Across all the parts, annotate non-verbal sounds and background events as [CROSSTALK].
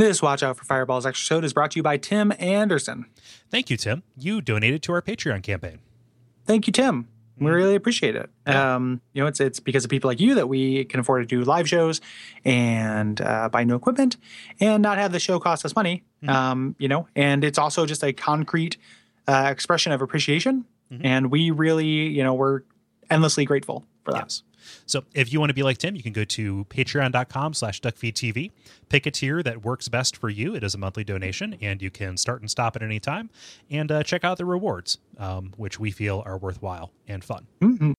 This Watch Out for Fireballs extra episode is brought to you by Tim Anderson. Thank you, Tim. You donated to our Patreon campaign. Thank you, Tim. We really appreciate it. Um, you know, it's it's because of people like you that we can afford to do live shows and uh, buy new equipment and not have the show cost us money. Um, you know, and it's also just a concrete uh, expression of appreciation, and we really, you know, we're endlessly grateful for that. Yes. So if you want to be like Tim, you can go to patreon.com slash duckfeedtv. Pick a tier that works best for you. It is a monthly donation, and you can start and stop at any time. And uh, check out the rewards, um, which we feel are worthwhile and fun. Mhm.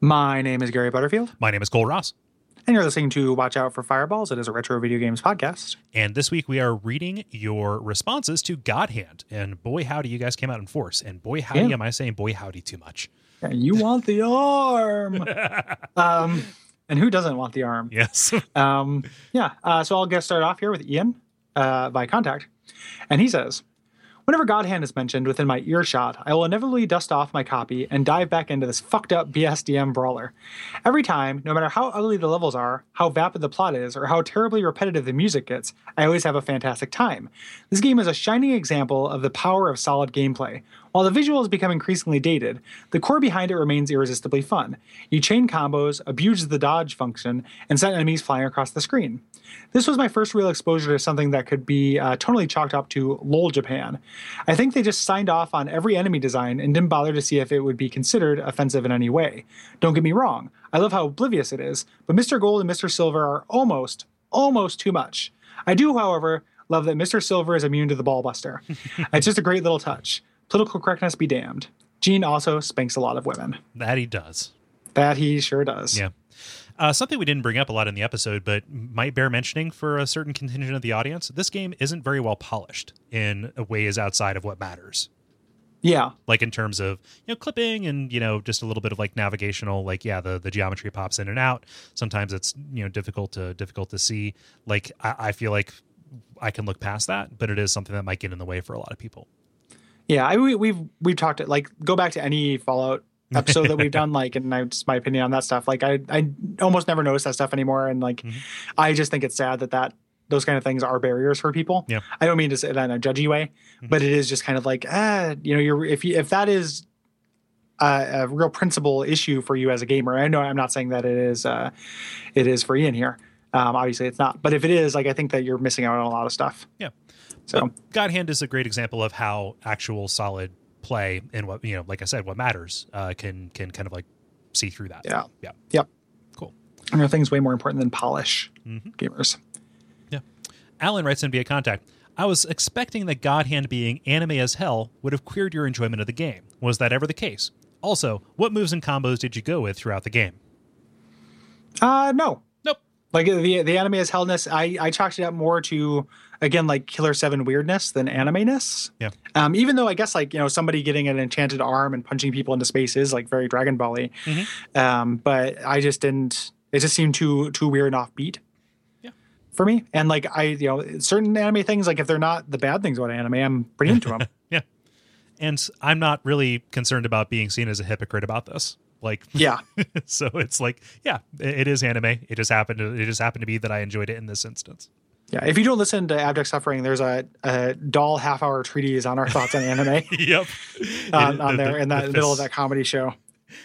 My name is Gary Butterfield, My name is Kole Ross. And you're listening to Watch Out for Fireballs. It is a retro video games podcast. And this week we are reading your responses to God Hand. And boy, howdy, you guys came out in force. And boy, howdy, Yeah. am I saying boy, howdy too much? And you want the arm. [LAUGHS] um, and who doesn't want the arm? Yes. Um, yeah. Uh, so I'll get started off here with Ian uh, by contact. And he says, Whenever God Hand is mentioned within my earshot, I will inevitably dust off my copy and dive back into this fucked up BSDM brawler. Every time, no matter how ugly the levels are, how vapid the plot is, or how terribly repetitive the music gets, I always have a fantastic time. This game is a shining example of the power of solid gameplay. While the visuals become increasingly dated, the core behind it remains irresistibly fun. You chain combos, abuse the dodge function, and send enemies flying across the screen. This was my first real exposure to something that could be uh, totally chalked up to LOL Japan. I think they just signed off on every enemy design and didn't bother to see if it would be considered offensive in any way. Don't get me wrong, I love how oblivious it is, but Mr. Gold and Mr. Silver are almost, almost too much. I do, however, love that Mr. Silver is immune to the ballbuster. [LAUGHS] it's just a great little touch. Political correctness be damned. Gene also spanks a lot of women. that he does. That he sure does. Yeah. Uh, something we didn't bring up a lot in the episode, but might bear mentioning for a certain contingent of the audience. This game isn't very well polished in ways outside of what matters. Yeah. Like in terms of you know clipping and you know just a little bit of like navigational, like yeah, the the geometry pops in and out. Sometimes it's you know difficult to difficult to see. Like I, I feel like I can look past that, but it is something that might get in the way for a lot of people. Yeah, I, we, we've we've talked it like go back to any Fallout [LAUGHS] episode that we've done, like, and I just my opinion on that stuff. Like, I I almost never notice that stuff anymore, and like, Mhm. I just think it's sad that that those kind of things are barriers for people. Yeah. I don't mean to say that in a judgy way, Mhm. but it is just kind of like, ah, you know, you're if you if that is a, a real principal issue for you as a gamer. I know I'm not saying that it is uh, it is for Ian here. Um, obviously, it's not. But if it is, like, I think that you're missing out on a lot of stuff. Yeah. So But God Hand is a great example of how actual solid play and what you know, like I said, what matters uh, can can kind of like see through that. yeah, Yeah. yep. Cool. And there are things way more important than polish Mhm. gamers. Yeah. Alan writes in via contact. I was expecting that God Hand being anime as hell would have queered your enjoyment of the game. Was that ever the case? Also, what moves and combos did you go with throughout the game? Uh, no. Nope. Like the the anime is hellness. I I chalked it up more to again like Killer Seven weirdness than anime-ness. Yeah. Um, even though I guess like you know somebody getting an enchanted arm and punching people into space is like very Dragon Ball-y. Mhm. Um, but I just didn't. It just seemed too too weird and offbeat. Yeah. For me, and like I, you know, certain anime things, like if they're not the bad things about anime, I'm pretty into them. [LAUGHS] Yeah. And I'm not really concerned about being seen as a hypocrite about this. Like, [LAUGHS] yeah, so it's like, yeah, it it is anime. It just happened to it just happened to be that I enjoyed it in this instance. Yeah. If you don't listen to Abject Suffering, there's a, a dull half-hour treatise on our thoughts on anime. [LAUGHS] yep. on, the- there in the that middle of that comedy show.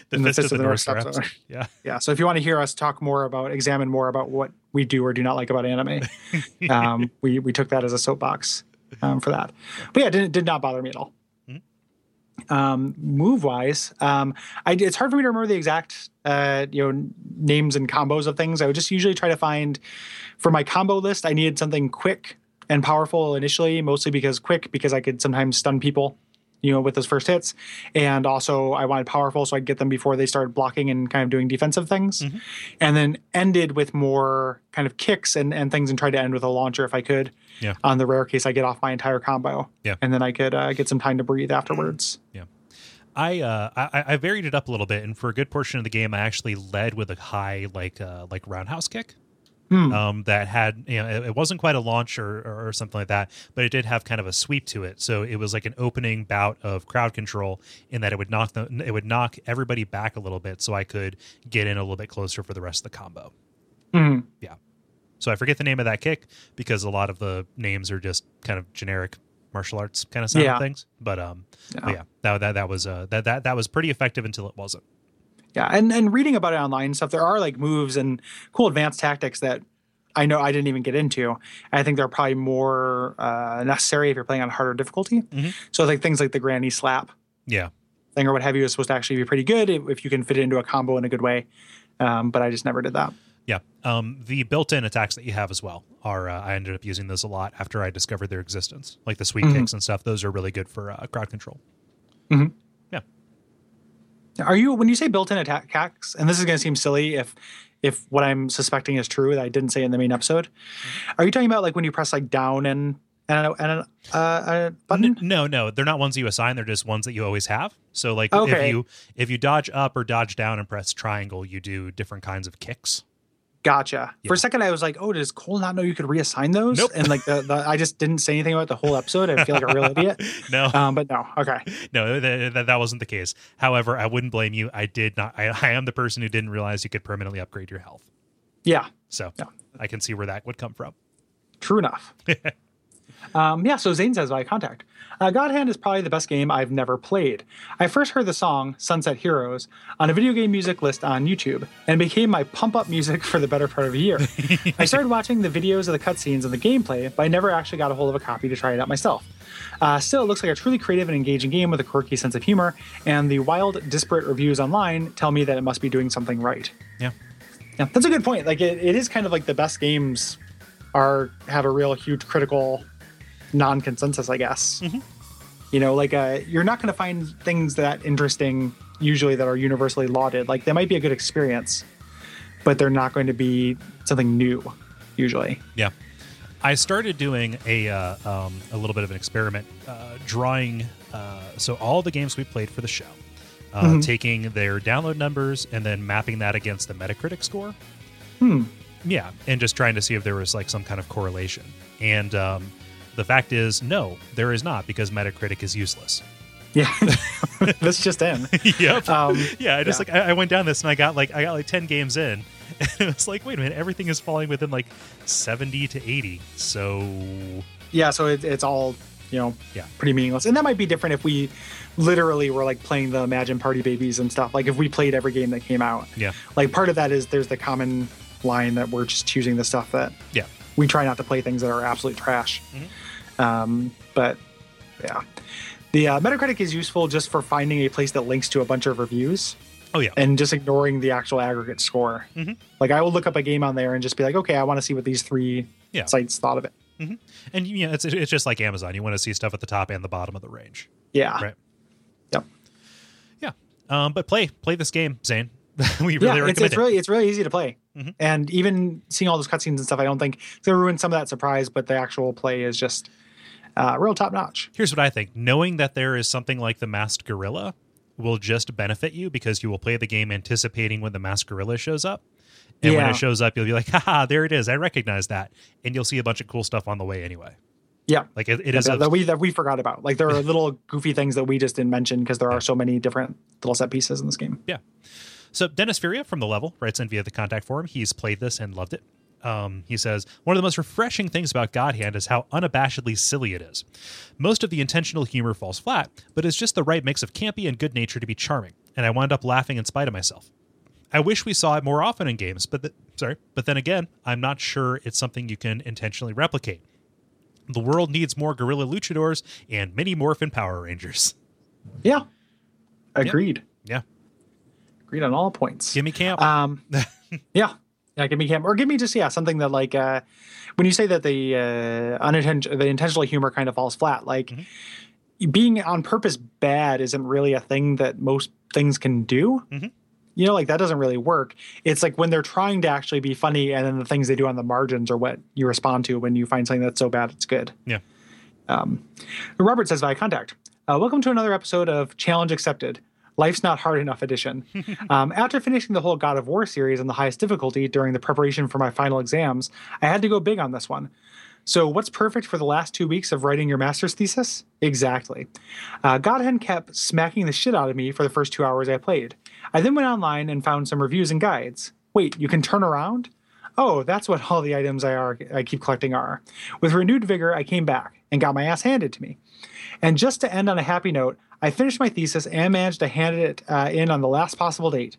the in the fist of the North Star episode. Yeah. Yeah. So if you want to hear us talk more about, examine more about what we do or do not like about anime, [LAUGHS] um, we we took that as a soapbox um, for that. But yeah, it didn't did not bother me at all. Um, move wise, um, I it's hard for me to remember the exact uh, you know names and combos of things. I would just usually try to find for my combo list. I needed something quick and powerful initially, mostly because quick because I could sometimes stun people you know, with those first hits. And also I wanted powerful so I'd get them before they started blocking and kind of doing defensive things. Mhm. And then ended with more kind of kicks and, and things and tried to end with a launcher if I could. Yeah. On the rare case I get off my entire combo. Yeah. And then I could uh, get some time to breathe afterwards. I uh I, I varied it up a little bit, and for a good portion of the game, I actually led with a high like uh like roundhouse kick. Hmm. um, that had you know it, it wasn't quite a launch or, or, or something like that, but it did have kind of a sweep to it. So it was like an opening bout of crowd control in that it would knock the it would knock everybody back a little bit, so I could get in a little bit closer for the rest of the combo. Mhm. So I forget the name of that kick because a lot of the names are just kind of generic martial arts kind of sound Yeah. things. But um, Yeah. but yeah, that that that was uh that that that was pretty effective until it wasn't. Yeah, and and reading about it online and stuff, there are like moves and cool advanced tactics that I know I didn't even get into. I think they're probably more uh, necessary if you're playing on harder difficulty. Mhm. So like things like the granny slap Yeah, thing or what have you is supposed to actually be pretty good if, you can fit it into a combo in a good way. Um, but I just never did that. yeah. Um, the built-in attacks that you have as well are uh, I ended up using those a lot after I discovered their existence, like the sweep Mhm. kicks and stuff. Those are really good for uh, crowd control. Are you when you say built-in attacks? And this is going to seem silly if if what I'm suspecting is true that I didn't say in the main episode. Are you talking about like when you press like down and and a, and a, uh, a button? No, no, they're not ones you assign. They're just ones that you always have. So like okay. if you if you dodge up or dodge down and press triangle, you do different kinds of kicks. Gotcha. Yeah. For a second, I was like, "Oh, does Kole not know you could reassign those?" Nope. And like the, the I just didn't say anything about the whole episode. I feel like a real [LAUGHS] idiot. No, Um, but no, okay. no, that, that, that wasn't the case. However, I wouldn't blame you. I did not. I, I am the person who didn't realize you could permanently upgrade your health. Yeah, So Yeah. I can see where that would come from. true enough. [LAUGHS] um, yeah. So Zane says by contact. Uh, God Hand is probably the best game I've never played. I first heard the song Sunset Heroes on a video game music list on YouTube and became my pump up music for the better part of a year. [LAUGHS] I started watching the videos of the cutscenes and the gameplay, but I never actually got a hold of a copy to try it out myself. Uh, still, it looks like a truly creative and engaging game with a quirky sense of humor, and the wild, disparate reviews online tell me that it must be doing something right. Yeah. Yeah, that's a good point. Like, it, it is kind of like the best games are have a real huge critical non-consensus, I guess. Mhm. You know, like uh, you're not going to find things that interesting usually that are universally lauded. Like they might be a good experience, but they're not going to be something new usually. Yeah. I started doing a uh, um, a little bit of an experiment, uh, drawing uh, so all the games we played for the show, uh, Mhm. taking their download numbers and then mapping that against the Metacritic score. Hmm. Yeah, and just trying to see if there was like some kind of correlation. And um, the fact is, no, there is not because Metacritic is useless. Yeah, [LAUGHS] that's just in. [LAUGHS] yep. Um, yeah, I just yeah. like I, I went down this and I got like I got like ten games in, [LAUGHS] and it was like, wait a minute, everything is falling within like seventy to eighty. So yeah, so it, it's all you know, Yeah. pretty meaningless. And that might be different if we literally were like playing the Imagine Party Babies and stuff. Like if we played every game that came out. yeah, Like part of that is there's the common line that we're just choosing the stuff that yeah, we try not to play things that are absolute trash. Mm-hmm. Um, but yeah, the uh, Metacritic is useful just for finding a place that links to a bunch of reviews oh yeah, and just ignoring the actual aggregate score. Mhm. Like I will look up a game on there and just be like, okay, I want to see what these three Yeah. sites thought of it. and you know it's it's just like Amazon. You want to see stuff at the top and the bottom of the range, Yeah. right? Yep. Yeah. Um, but play play this game, Zane. [LAUGHS] we really yeah, recommend it's, it's it. really it's really easy to play, Mhm. and even seeing all those cutscenes and stuff, I don't think it's gonna ruin some of that surprise. But the actual play is just uh, real top notch. Here's what I think: knowing that there is something like the masked gorilla will just benefit you because you will play the game anticipating when the masked gorilla shows up. And when it shows up, you'll be like, haha, there it is. I recognize that. And you'll see a bunch of cool stuff on the way anyway. Yeah, Like it, it that, is a, that we that we forgot about. Like there are [LAUGHS] little goofy things that we just didn't mention because there are so many different little set pieces in this game. Yeah. So Dennis Furia from the level writes in via the contact form. He's played this and loved it. Um, he says one of the most refreshing things about God Hand is how unabashedly silly it is. Most of the intentional humor falls flat, but it's just the right mix of campy and good nature to be charming, and I wound up laughing in spite of myself. I wish we saw it more often in games, but th- sorry, but then again, I'm not sure it's something you can intentionally replicate. The world needs more gorilla luchadors and mighty morphin Power Rangers. Yeah, agreed. Yeah, Agreed on all points. gimme camp. Um, [LAUGHS] yeah, yeah. Give me camp, or give me just yeah something that like uh, when you say that the uh, unintentional, the intentional humor kind of falls flat. Like Mm-hmm. being on purpose bad isn't really a thing that most things can do. Mhm. You know, like that doesn't really work. It's like when they're trying to actually be funny, and then the things they do on the margins are what you respond to when you find something that's so bad it's good. yeah. Um, Robert says via contact. Uh, welcome to another episode of Challenge Accepted. Life's Not Hard Enough edition. [LAUGHS] um, after finishing the whole God of War series on the highest difficulty during the preparation for my final exams, I had to go big on this one. So, what's perfect for the last two weeks of writing your master's thesis? Exactly. Uh, Godhand kept smacking the shit out of me for the first two hours I played. I then went online and found some reviews and guides. Wait, you can turn around? Oh, that's what all the items I, are, I keep collecting are. With renewed vigor, I came back and got my ass handed to me. And just to end on a happy note, I finished my thesis and managed to hand it uh, in on the last possible date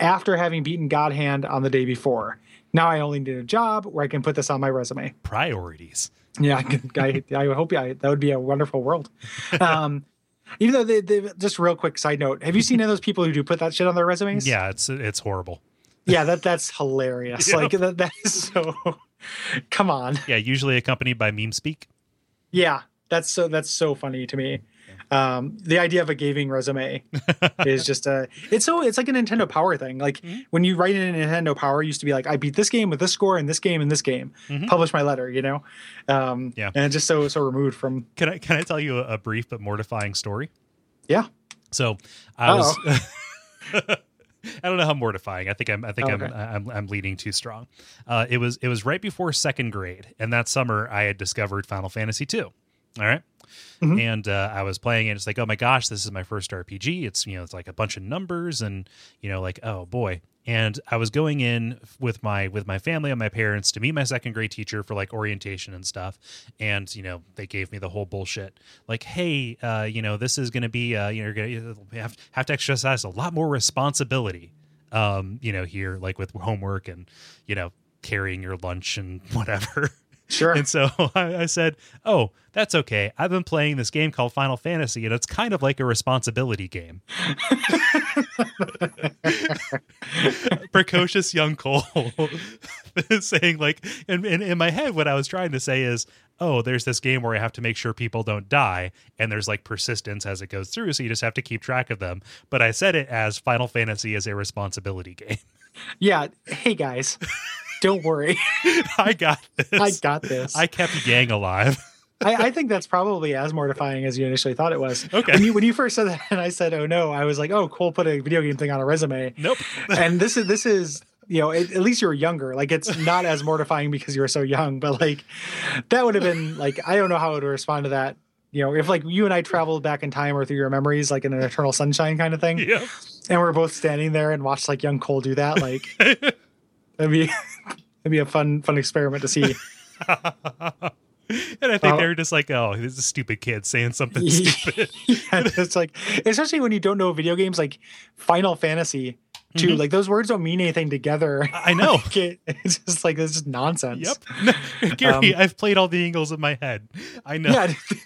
after having beaten God Hand on the day before. Now I only need a job where I can put this on my resume. Priorities. Yeah, I, I hope yeah, that would be a wonderful world. Um, even though they, they, just real quick side note, have you seen any of those people who do put that shit on their resumes? Yeah, it's it's horrible. Yeah, that that's hilarious. Like that, that is so. [LAUGHS] Come on. Yeah, usually accompanied by meme speak. Yeah, that's so that's so funny to me. Um, the idea of a gaming resume [LAUGHS] is just a it's so it's like a Nintendo Power thing. Like mm-hmm. when you write in a Nintendo Power, used to be like I beat this game with this score and this game and this game. Mm-hmm. Publish my letter, you know. Um, yeah, and just so so removed from. Can I can I tell you a, a brief but mortifying story? Yeah. So I was. [LAUGHS] [LAUGHS] I don't know how mortifying. I think I'm. I think okay. I'm, I'm. I'm leading too strong. Uh, it was. It was right before second grade, and that summer I had discovered Final Fantasy II. All right. Mm-hmm. And uh, I was playing it. It's like, oh my gosh, this is my first RPG. It's you know, it's like a bunch of numbers, and you know, like oh boy. And I was going in with my with my family and my parents to meet my second grade teacher for like orientation and stuff. And you know, they gave me the whole bullshit, like, hey, uh, you know, this is going to be, uh, you know, you're going to have have to exercise a lot more responsibility, um, you know, here like with homework and you know carrying your lunch and [LAUGHS] whatever. Sure. And so [LAUGHS] I, I, said, "Oh, that's okay. I've been playing this game called Final Fantasy, and it's kind of like a responsibility game." [LAUGHS] Precocious young Kole [LAUGHS] saying, like, in, in, in my head, what I was trying to say is, "Oh, there's this game where I have to make sure people don't die, and there's like persistence as it goes through, so you just have to keep track of them." But I said it as Final Fantasy is a responsibility game. Yeah. Hey guys. Don't worry. [LAUGHS] I got this. I got this. I kept Yang alive. [LAUGHS] I, I, think that's probably as mortifying as you initially thought it was. Okay. When you when you first said that, and I said, "Oh no," I was like, "Oh, Kole put a video game thing on a resume." Nope. [LAUGHS] and this is this is you know at, at least you were younger. Like it's not as mortifying because you were so young, but like that would have been like I don't know how I would respond to that. You know, if like you and I traveled back in time or through your memories, like in an eternal sunshine kind of thing. Yeah. And we're both standing there and watched like young Kole do that, like that'd be it'd be a fun fun experiment to see. [LAUGHS] and I think uh, they're just like, oh, this is a stupid kid saying something [LAUGHS] stupid. [LAUGHS] yeah, it's like, especially when you don't know video games, like Final Fantasy too. Mm-hmm. Like those words don't mean anything together. I know. [LAUGHS] like it, it's just like this is nonsense. Yep. No, [LAUGHS] Gary, um, I've played all the angles in my head. I know.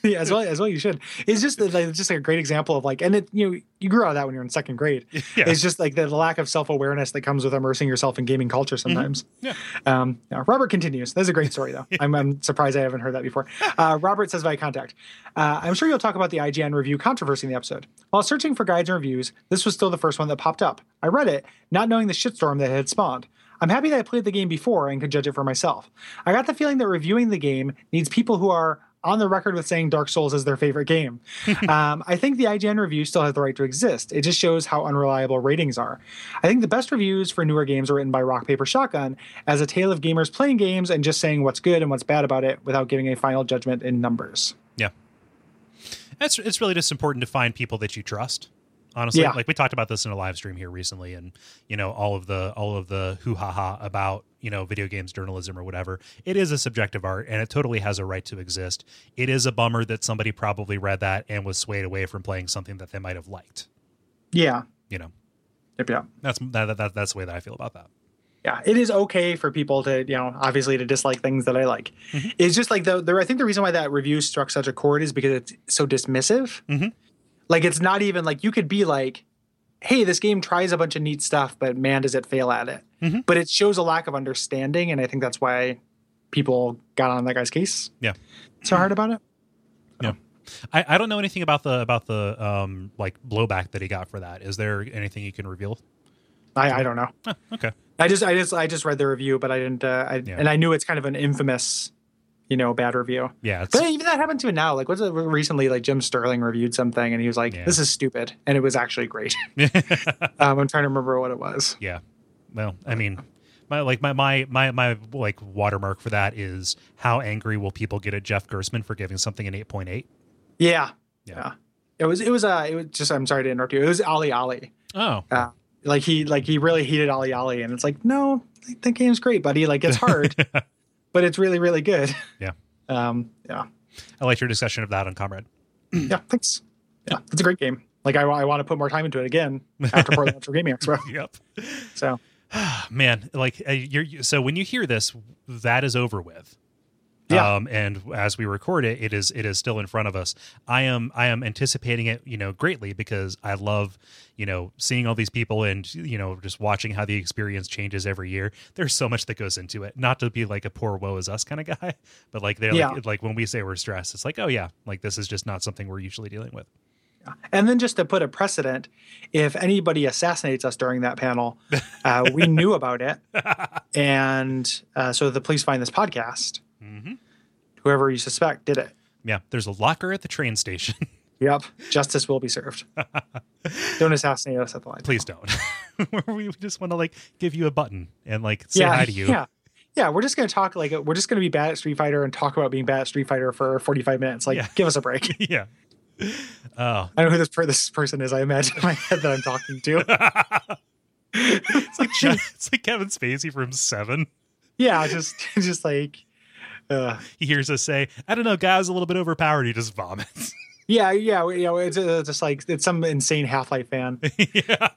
Yeah, [LAUGHS] as well as well you should. It's just like it's just like a great example of like, and it you know you grew out of that when you're in second grade. Yeah. It's just like the lack of self awareness that comes with immersing yourself in gaming culture mm-hmm. sometimes. Mm-hmm. Yeah. Um, yeah. Robert continues. That's a great story though. I'm, I'm surprised I haven't heard that before. Uh, Robert says via contact. Uh, I'm sure you'll talk about the IGN review controversy in the episode. While searching for guides and reviews, this was still the first one that popped up. I read it, not knowing the shitstorm that had spawned. I'm happy that I played the game before and could judge it for myself. I got the feeling that reviewing the game needs people who are on the record with saying Dark Souls is their favorite game. [LAUGHS] um, I think the IGN review still has the right to exist. It just shows how unreliable ratings are. I think the best reviews for newer games are written by Rock Paper Shotgun as a tale of gamers playing games and just saying what's good and what's bad about it without giving a final judgment in numbers. Yeah. It's, it's really just important to find people that you trust honestly. Yeah. like we talked about this in a live stream here recently and you know all of the all of the hoo ha ha about you know video games journalism or whatever. It is a subjective art and it totally has a right to exist. It is a bummer that somebody probably read that and was swayed away from playing something that they might have liked. Yeah. You know? Yep yeah that's that, that that's the way that i feel about that. Yeah. It is okay for people to you know obviously to dislike things that i like. Mm-hmm. it's just like the, the i think the reason why that review struck such a chord is because it's so dismissive. Mm-hmm. Like it's not even like you could be like, hey, this game tries a bunch of neat stuff, but man, does it fail at it. Mm-hmm. But it shows a lack of understanding, and I think that's why people got on that guy's case. Yeah, so hard about it. Yeah. I, I don't know anything about the about the um like blowback that he got for that. Is there anything you can reveal? I, I don't know. Oh, okay. I just I just I just read the review, but I didn't. Uh, I, yeah. And I knew it's kind of an infamous you know, bad review. Yeah, But even that happened to it now. Like, what's it recently? Like Jim Sterling reviewed something, and he was like, Yeah. "This is stupid," and it was actually great. [LAUGHS] um, I'm trying to remember what it was. yeah. Well, I mean, my like my my my my like watermark for that is how angry will people get at Jeff Gerstmann for giving something an eight point eight? Yeah, Yeah. yeah. It was. It was. Uh. It was just. I'm sorry to interrupt you. It was OlliOlli. Oh, Uh, like he. Like he really hated OlliOlli, and it's like, no, that game's great, buddy. Like it's hard, [LAUGHS] but it's really, really good. Yeah. [LAUGHS] Um. Yeah. I liked your discussion of that on Comrade. [CLEARS THROAT] Yeah. Thanks. Yeah. It's a great game. Like I, I want to put more time into it again after [LAUGHS] Portland Metro Gaming Expo. [LAUGHS] Yep. So [SIGHS] man like uh, you're so when you hear this that is over with Yeah. um and as we record it it is it is still in front of us i am i am anticipating it you know greatly because i love you know seeing all these people and you know just watching how the experience changes every year there's so much that goes into it not to be like a poor woe is us kind of [LAUGHS] guy but like they're Yeah. like like when we say we're stressed it's like oh yeah like this is just not something we're usually dealing with And then just to put a precedent, if anybody assassinates us during that panel, [LAUGHS] uh, we knew about it, and uh, so the police find this podcast. Mhm. Whoever you suspect did it. yeah there's a locker at the train station [LAUGHS] Yep, justice will be served. [LAUGHS] don't assassinate us at the line. please don't [LAUGHS] we just want to like give you a button and like say yeah, hi to you yeah, yeah. We're just gonna talk like we're just gonna be bad at Street Fighter and talk about being bad at Street Fighter for forty-five minutes. Like, Yeah. give us a break. yeah. Oh, I don't know who this per- this person is. I imagine in my head that I'm talking to. it's like it's like Kevin Spacey from Seven. yeah, just just like. Uh, [LAUGHS] He hears us say, "I don't know, guy's a little bit overpowered." He just vomits. [LAUGHS] Yeah, yeah, you know, it's uh, just like it's some insane Half Life fan. [LAUGHS] yeah,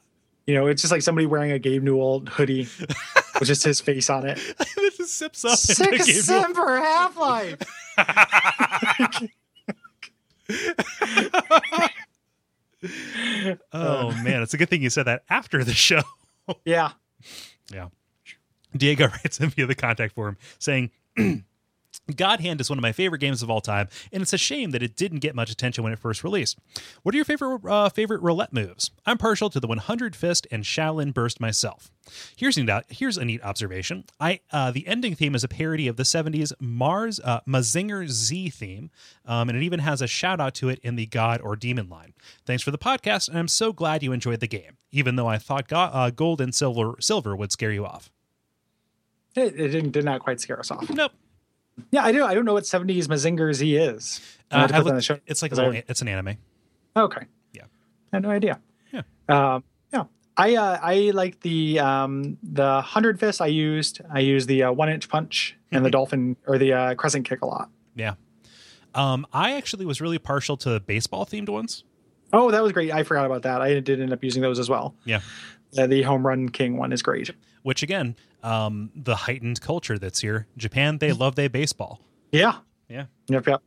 You know, it's just like somebody wearing a Gabe Newell hoodie with just his face on it. it just sips up. Six into Gabriel. December Half Life. Oh man, it's a good thing you said that after the show. Yeah. Yeah, Diego writes in via the contact form saying. [CLEARS THROAT] God Hand is one of my favorite games of all time, and it's a shame that it didn't get much attention when it first released. What are your favorite uh, favorite roulette moves? I'm partial to the 100 Fist and Shaolin Burst myself. Here's a neat, here's a neat observation. I uh, the ending theme is a parody of the 70s Mars uh, Mazinger Z theme, um, and it even has a shout out to it in the God or Demon line. Thanks for the podcast, and I'm so glad you enjoyed the game, even though I thought go- uh, gold and silver silver would scare you off. it, it didn't did not quite scare us off. Nope. Yeah, I do. I don't know what '70s Mazinger Z is. Uh, have I put that in looked- the show- it's like a 'cause I- little, it's an anime. Okay. Yeah. I had no idea. Yeah. Um, yeah. I uh, I like the um, the hundred fist. I used I used the uh, one inch punch and Mm-hmm. the dolphin or the uh, crescent kick a lot. Yeah. Um, I actually was really partial to baseball themed ones. Oh, that was great. I forgot about that. I did end up using those as well. Yeah. Uh, the home run king one is great. Which again, um, the heightened culture that's here. Japan, they love their baseball. Yeah. Yeah. Yep. Yep.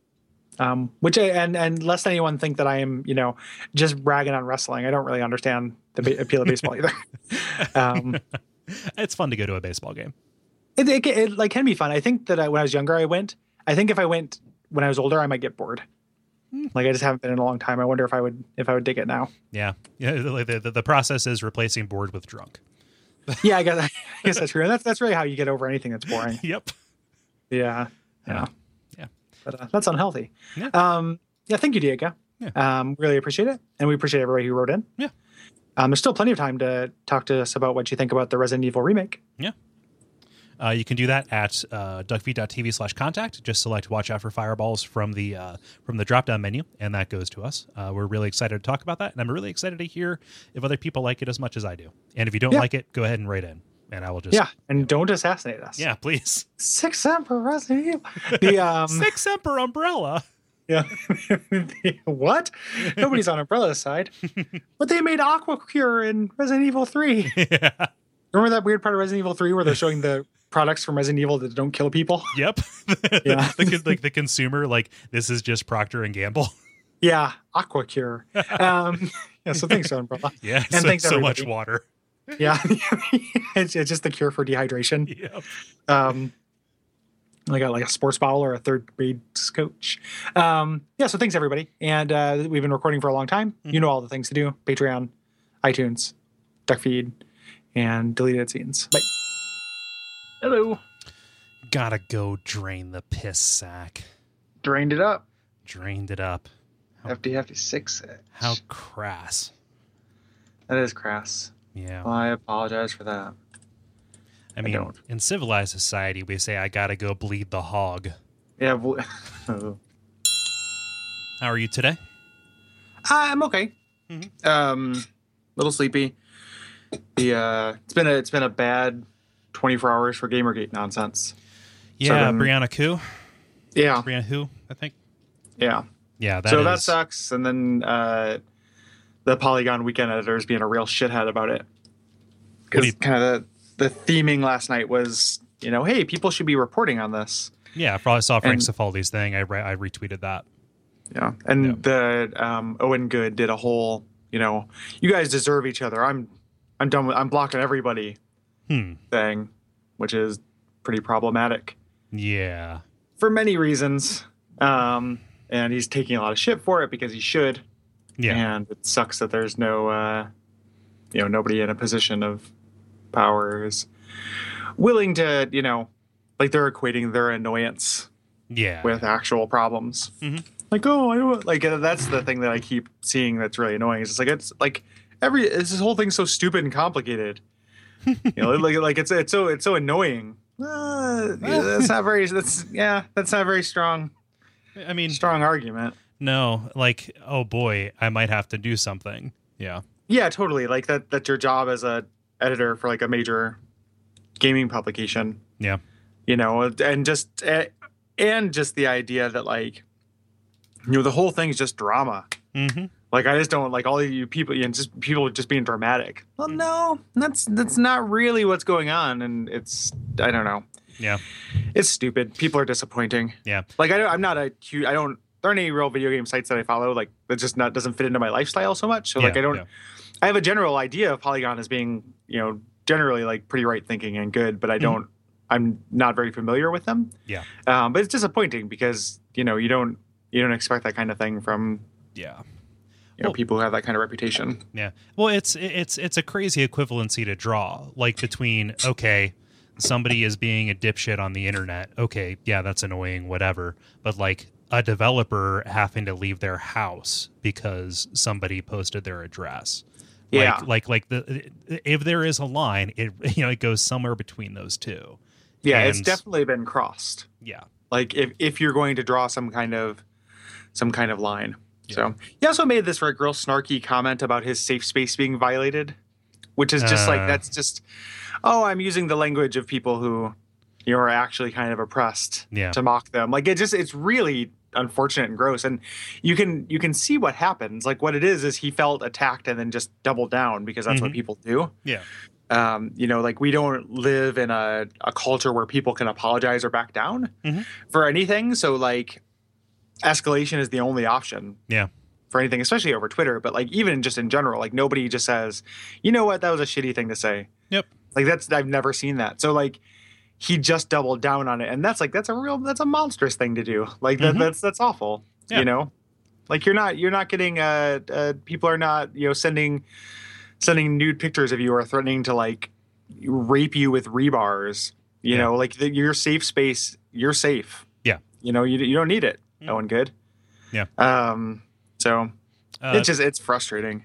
Um, which I, and and lest anyone think that I am you know just bragging on wrestling. I don't really understand the ba- appeal of baseball either. [LAUGHS] Um, It's fun to go to a baseball game. it, it, it like can be fun. I think that I, when I was younger, I went. I think if I went when I was older, I might get bored. Like I just haven't been in a long time. I wonder if I would if I would dig it now. Yeah. Yeah. [LAUGHS] The, the, the, the process is replacing bored with drunk. [LAUGHS] Yeah, I guess [LAUGHS] I guess that's true. And that's that's really how you get over anything that's boring. [LAUGHS] Yep. Yeah, Yeah. yeah, Yeah. But uh, that's unhealthy. Yeah. Um. Yeah. Thank you, Diego. Yeah. Um. Really appreciate it, and we appreciate everybody who wrote in. Yeah. Um. There's still plenty of time to talk to us about what you think about the Resident Evil remake. Uh, you can do that at uh, duckfeed.tv slash contact. Just select watch out for fireballs from the uh, from the drop down menu, and that goes to us. Uh, we're really excited to talk about that, and I'm really excited to hear if other people like it as much as I do. And if you don't Yeah. like it, go ahead and write in, and I will just yeah. And don't assassinate us. yeah, please. [LAUGHS] Sic semper Resident Evil. The um. [LAUGHS] Sic semper umbrella. Yeah. [LAUGHS] what? Nobody's on Umbrella's side. but they made Aqua Cure in Resident Evil 3. yeah. Remember that weird part of Resident Evil 3 where they're showing the products from Resident Evil that don't kill people? [LAUGHS] Yep. [LAUGHS] Yeah. the, like the consumer, like this is just Procter and Gamble. [LAUGHS] Yeah, Aqua Cure. Um, yeah, so thanks, Umbrella. Yeah. And so, thanks, so much water. Yeah, it's, it's just the cure for dehydration. Yep. Um, like a like a sports bottle or a third grade coach. Um, yeah, so thanks everybody, and uh, we've been recording for a long time. You know all the things to do: Patreon, iTunes, Duck Feed, and deleted scenes. Bye. Hello. Gotta go drain the piss sack. Drained it up. Drained it up. Hefty, hefty six. How crass. That is crass. Yeah. Well, I apologize for that. I mean, don't. in civilized society, we say, I gotta go bleed the hog. Yeah. Well, [LAUGHS] How are you today? I'm okay. Mhm. Um, little sleepy. The uh, it's been a it's been a bad 24 hours for GamerGate nonsense. Yeah, Seven. Brianna Wu. Yeah, Brianna Wu, I think. yeah. Yeah, that so that sucks. And then uh, the Polygon weekend editors being a real shithead about it. Because you- kind of the, the theming last night was, you know, hey, people should be reporting on this. Yeah, I probably saw Frank And- Cifaldi's thing. I, re- I retweeted that. Yeah. And Yeah. the um, Owen Good did a whole, you know, you guys deserve each other. I'm I'm done with I'm blocking everybody Hmm. thing, which is pretty problematic Yeah. for many reasons. Um, and he's taking a lot of shit for it because he should. Yeah. And it sucks that there's no, uh, you know, nobody in a position of power is willing to, you know, like they're equating their annoyance Yeah. with actual problems. Mm-hmm. Like, oh, I don't like uh, that's the thing that I keep seeing that's really annoying. Is it's like it's like every it's, this whole thing's so stupid and complicated. You know, like like it's it's so it's so annoying. Uh, yeah, that's not very. That's yeah. That's not very strong I mean, strong argument. no, like, oh boy, I might have to do something. Yeah. Yeah, totally. Like that. That's your job as a editor for like a major gaming publication. Yeah. You know, and just and just the idea that like, you know, the whole thing's just drama. Mm-hmm. Like I just don't like all of you people, you know, just people just being dramatic. Well, no, that's that's not really what's going on, and it's I don't know. Yeah. It's stupid. People are disappointing. Yeah. Like I don't, I'm not a huge. I don't. There aren't any real video game sites that I follow. Like that just not doesn't fit into my lifestyle so much. So like I don't. yeah. I have a general idea of Polygon as being you know generally like pretty right thinking and good, but I don't. I'm not very familiar with them. Yeah. Um, but it's disappointing because you know you don't you don't expect that kind of thing from Yeah. You know Well- people who have that kind of reputation. Yeah. Well, it's it's it's a crazy equivalency to draw, like between okay, somebody is being a dipshit on the internet. Okay, yeah, that's annoying, whatever. But like a developer having to leave their house because somebody posted their address. Yeah. Like like like the if there is a line, it [LAUGHS] you know it goes somewhere between those two. Yeah, it's definitely been crossed. Yeah. Like if if you're going to draw some kind of some kind of line. So he also made this like real snarky comment about his safe space being violated, which is just like Uh. that's just oh I'm using the language of people who you know are actually kind of oppressed Yeah. to mock them. Like it just it's really unfortunate and gross and you can you can see what happens like what it is is he felt attacked and then just doubled down because that's what Mhm. people do Yeah. um, you know, like we don't live in a, a culture where people can apologize or back down Mhm. for anything. So like escalation is the only option Yeah. for anything, especially over Twitter. But like even just in general, like nobody just says, you know what, that was a shitty thing to say. Yep. Like that's I've never seen that. So like he just doubled down on it, and that's like that's a real that's a monstrous thing to do. Like that Mhm. that's that's awful. Yeah. You know, like you're not you're not getting uh, uh people are not you know sending sending nude pictures of you or threatening to like rape you with rebars. You Yeah. know, like the, your safe space, you're safe. Yeah. You know, you you don't need it. Mm. No one good. Yeah. Um. So Uh, it's just it's frustrating.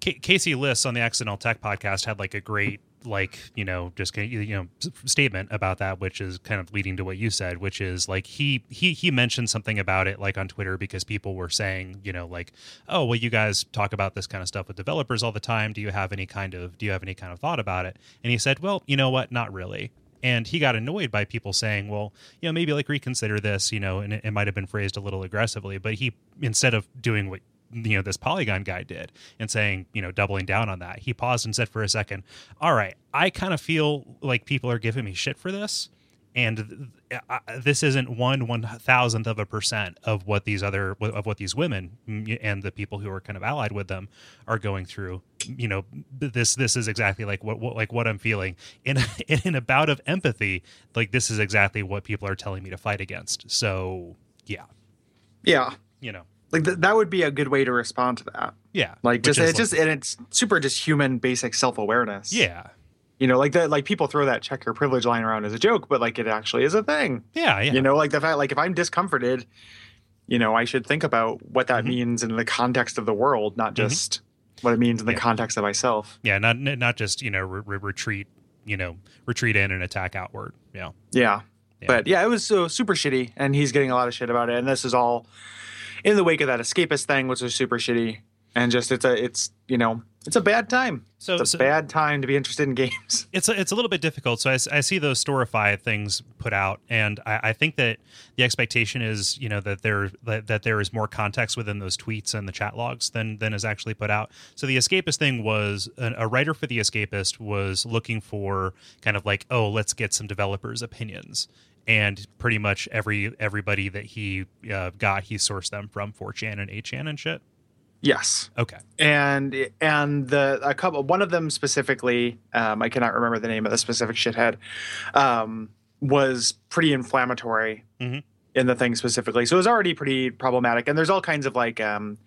Ca- Casey Liss on the Accidental Tech podcast had like a great like you know just you know statement about that which is kind of leading to what you said which is like he he he mentioned something about it like on Twitter because people were saying you know like oh well you guys talk about this kind of stuff with developers all the time do you have any kind of do you have any kind of thought about it and he said well you know what not really and he got annoyed by people saying well you know maybe like reconsider this you know and it, it might have been phrased a little aggressively but he instead of doing what you know this polygon guy did and saying you know doubling down on that he paused and said for a second all right i kind of feel like people are giving me shit for this and I, this isn't one one thousandth of a percent of what these other of what these women mm, and the people who are kind of allied with them are going through you know this this is exactly like what, what like what i'm feeling in [LAUGHS] in a bout of empathy like this is exactly what people are telling me to fight against so yeah Yeah. you know Like th- that would be a good way to respond to that. yeah Like just it's just and it's super just human basic self awareness. yeah You know, like that like people throw that checker privilege line around as a joke, but like it actually is a thing. Yeah, yeah. You know, like the fact like if I'm discomforted, you know, I should think about what that Mhm. means in the context of the world, not Mhm. just what it means in the Yeah. context of myself. yeah, not not just, you know, re- re- retreat, you know, retreat in and attack outward. Yeah. Yeah. Yeah. But yeah, it was so super shitty, and he's getting a lot of shit about it. And this is all in the wake of that escapist thing, which was super shitty. And just it's a it's you know it's a bad time. So, It's a so bad time to be interested in games. [LAUGHS] it's a, it's a little bit difficult. So I see those Storify things put out, and I, I think that the expectation is, you know, that there that, that there is more context within those tweets and the chat logs than than is actually put out. So the Escapist thing was a, a writer for the Escapist was looking for kind of like, oh, let's get some developers' opinions. And pretty much every everybody that he uh, got, he sourced them from 4chan and 8chan and shit. Yes. Okay. and and the a couple one of them specifically um, i cannot remember the name of the specific shithead um, was pretty inflammatory Mhm. in the thing specifically so it was already pretty problematic and there's all kinds of like um,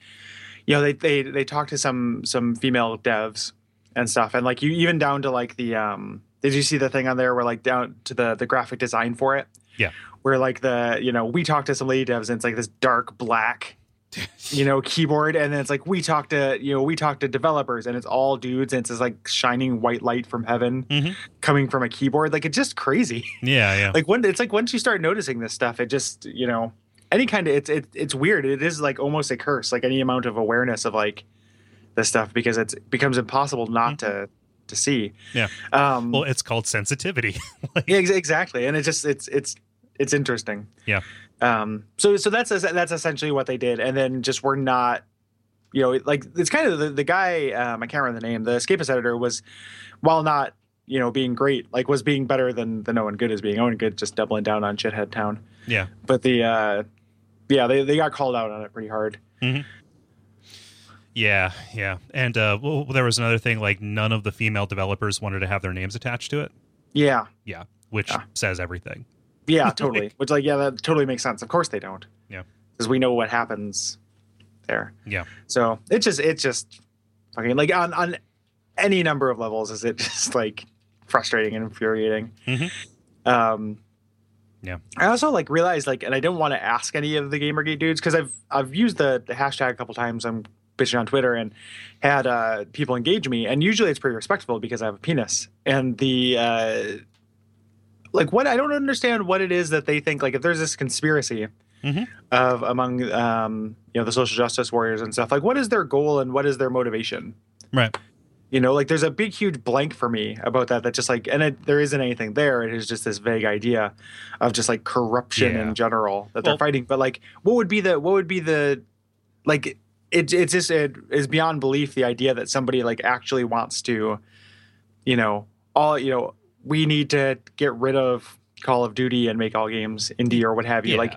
you know they they they talk to some some female devs and stuff and like you even down to like the um did you see the thing on there where like down to the the graphic design for it Yeah. where like the you know we talked to some lady devs and it's like this dark black [LAUGHS] you know keyboard and then it's like we talk to you know we talk to developers and it's all dudes and it's this like shining white light from heaven Mhm. coming from a keyboard like it's just crazy [LAUGHS] Yeah, yeah. like when it's like once you start noticing this stuff it just you know any kind of it's it, it's weird it is like almost a curse like any amount of awareness of like this stuff because it's, it becomes impossible not to to see Mm-hmm. Yeah. um well, it's called sensitivity. [LAUGHS] Like- yeah, ex- exactly, and it just it's it's it's interesting. Yeah. Um. So so that's that's essentially what they did, and then just we're not, you know, like it's kind of the the guy. Um, I can't remember the name. The escapist editor was, while not you know being great, like was being better than than Owen Good is being. Owen Good just doubling down on shithead town. yeah. But the uh, yeah, they they got called out on it pretty hard. Yeah, yeah. And uh, well, there was another thing like none of the female developers wanted to have their names attached to it. Yeah. Yeah, which Yeah. says everything. Yeah. [LAUGHS] Totally. Which like yeah, that totally makes sense. Of course they don't. Yeah. Because we know what happens there. Yeah. So it just it just fucking like on on any number of levels is it [LAUGHS] just like frustrating and infuriating. Mhm. Um Yeah. I also like realized like and I don't want to ask any of the Gamergate dudes because I've I've used the, the hashtag a couple times. I'm bitching on Twitter and had uh people engage me and usually it's pretty respectful because I have a penis. And the uh like what I don't understand what it is that they think like if there's this conspiracy Mhm. of among um you know the social justice warriors and stuff like what is their goal and what is their motivation Right. you know like there's a big huge blank for me about that that just like and it, there isn't anything there it is just this vague idea of just like corruption Yeah. in general that Well- they're fighting but like what would be the what would be the like it, it's just it is beyond belief the idea that somebody like actually wants to you know all you know we need to get rid of call of duty and make all games indie or what have you. Yeah. like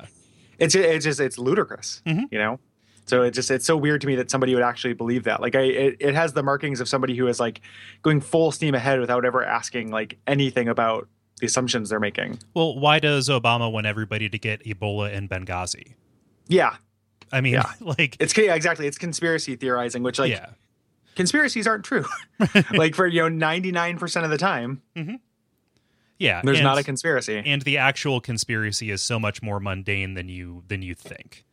it's it's just it's ludicrous Mhm. you know? So it just it's so weird to me that somebody would actually believe that. Like i it, it has the markings of somebody who is like going full steam ahead without ever asking like anything about the assumptions they're making. Well, why does Obama want everybody to get Ebola in Benghazi? yeah. I mean, Yeah. [LAUGHS] like, it's yeah, exactly. It's conspiracy theorizing which like yeah, conspiracies aren't true. [LAUGHS] Like for you know 99% of the time yeah. there's and, not a conspiracy and the actual conspiracy is so much more mundane than you than you think.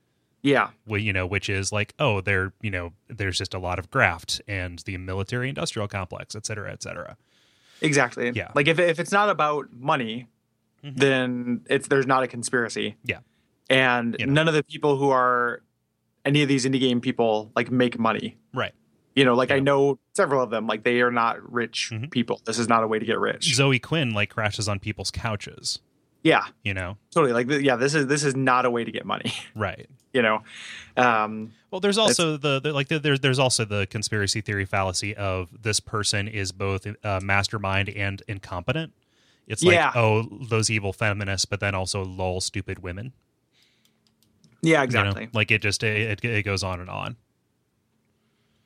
yeah Well, you know, which is like, oh, there, you know, there's just a lot of graft and the military-industrial complex, et cetera, et cetera. exactly Yeah. like if, if it's not about money Mhm. then it's there's not a conspiracy Yeah. and You know. none of the people who are any of these indie game people like make money Right. You know like i know several of them like they are not rich Mhm. people this is not a way to get rich Zoe Quinn like crashes on people's couches. yeah You know, totally like yeah this is this is not a way to get money [LAUGHS] right? you know um Well, there's also the, the like the, there's there's also the conspiracy theory fallacy of this person is both a mastermind and incompetent. It's like Yeah. oh those evil feminists, but then also lol stupid women. yeah you know? exactly Like it just it, it goes on and on.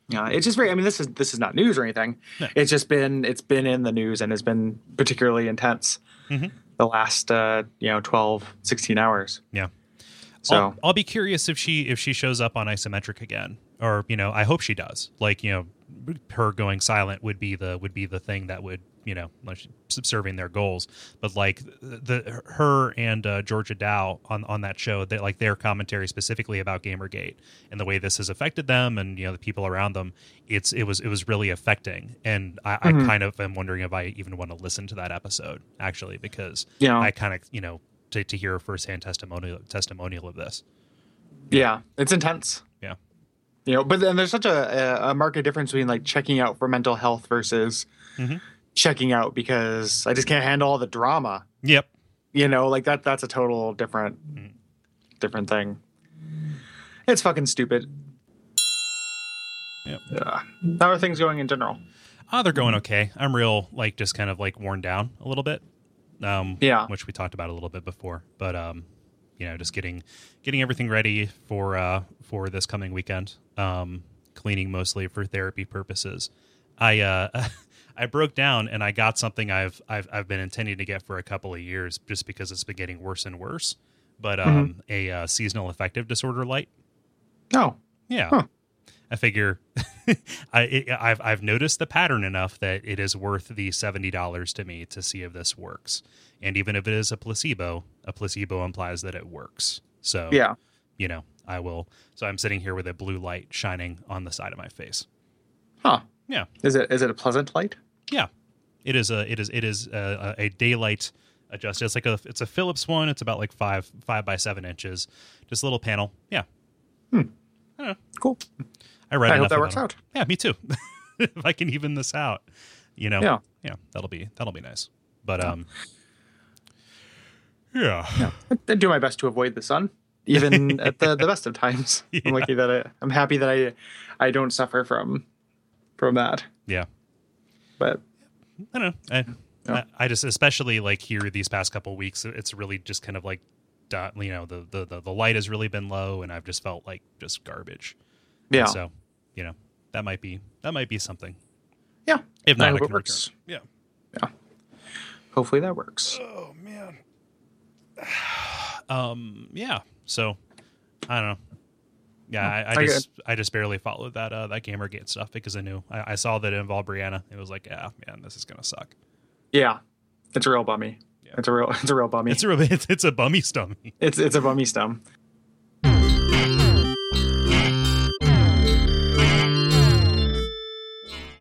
Yeah it's just very i mean this is this is not news or anything No. it's just been it's been in the news and has been particularly intense Mhm. the last uh you know 12 16 hours Yeah. so I'll, I'll be curious if she if she shows up on isometric again, or you know, I hope she does. Like you know, her going silent would be the would be the thing that would you know subserving their goals. But like the her and uh, Georgia Dow on on that show, that like their commentary specifically about GamerGate and the way this has affected them and you know the people around them, it's it was it was really affecting. And I, Mhm. I kind of am wondering if I even want to listen to that episode actually because Yeah. I kind of you know to, to hear a firsthand testimonial testimonial of this. Yeah, it's intense. Yeah. You know, but then there's such a, a marked difference between like checking out for mental health versus Mhm. Checking out because I just can't handle all the drama. Yep. You know, like that that's a total different Mm. different thing. It's fucking stupid. Yep. Yeah. How are things going in general? Oh, they're going okay. I'm real like just kind of like worn down a little bit. Um Yeah. which we talked about a little bit before. But um you know, just getting getting everything ready for uh for this coming weekend. Um cleaning mostly for therapy purposes. I uh [LAUGHS] I broke down and I got something I've I've I've been intending to get for a couple of years just because it's been getting worse and worse. But um a uh, seasonal affective disorder light. No. Yeah. Huh. I figure [LAUGHS] I it, I've I've noticed the pattern enough that it is worth the seventy dollars to me to see if this works. And even if it is a placebo, a placebo implies that it works. So Yeah. you know, I will. So I'm sitting here with a blue light shining on the side of my face. Huh. Yeah. Is it is it a pleasant light? Yeah, it is a it is it is a, a daylight adjusted. It's like a it's a Philips one. It's about like five five by seven inches. Just a little panel. Yeah. Cool. I read. I hope that works out. Yeah, me too. [LAUGHS] if I can even this out, you know. Yeah. Yeah, that'll be that'll be nice. But um, yeah, Yeah. I, I do my best to avoid the sun, even [LAUGHS] at the, the best of times. Yeah. I'm lucky that I I'm happy that I I don't suffer from from that. yeah. But I don't know. I, Yeah. I, I just especially like here these past couple weeks, it's really just kind of like, you know, the, the the the light has really been low, and I've just felt like just garbage. And yeah. so you know that might be that might be something. Yeah. If not, I it works. return. Yeah. Hopefully that works. Oh man. [SIGHS] um. Yeah. So, I don't know. Yeah, I, I I just I just barely followed that uh, that GamerGate stuff because I knew I, I saw that it involved Brianna. It was like, yeah, man, this is gonna suck. Yeah. It's a real bummy. Yeah. It's a real [LAUGHS] it's a real bummy. It's a real- [LAUGHS] it's, it's a bummy stummy. it's it's a bummy stum.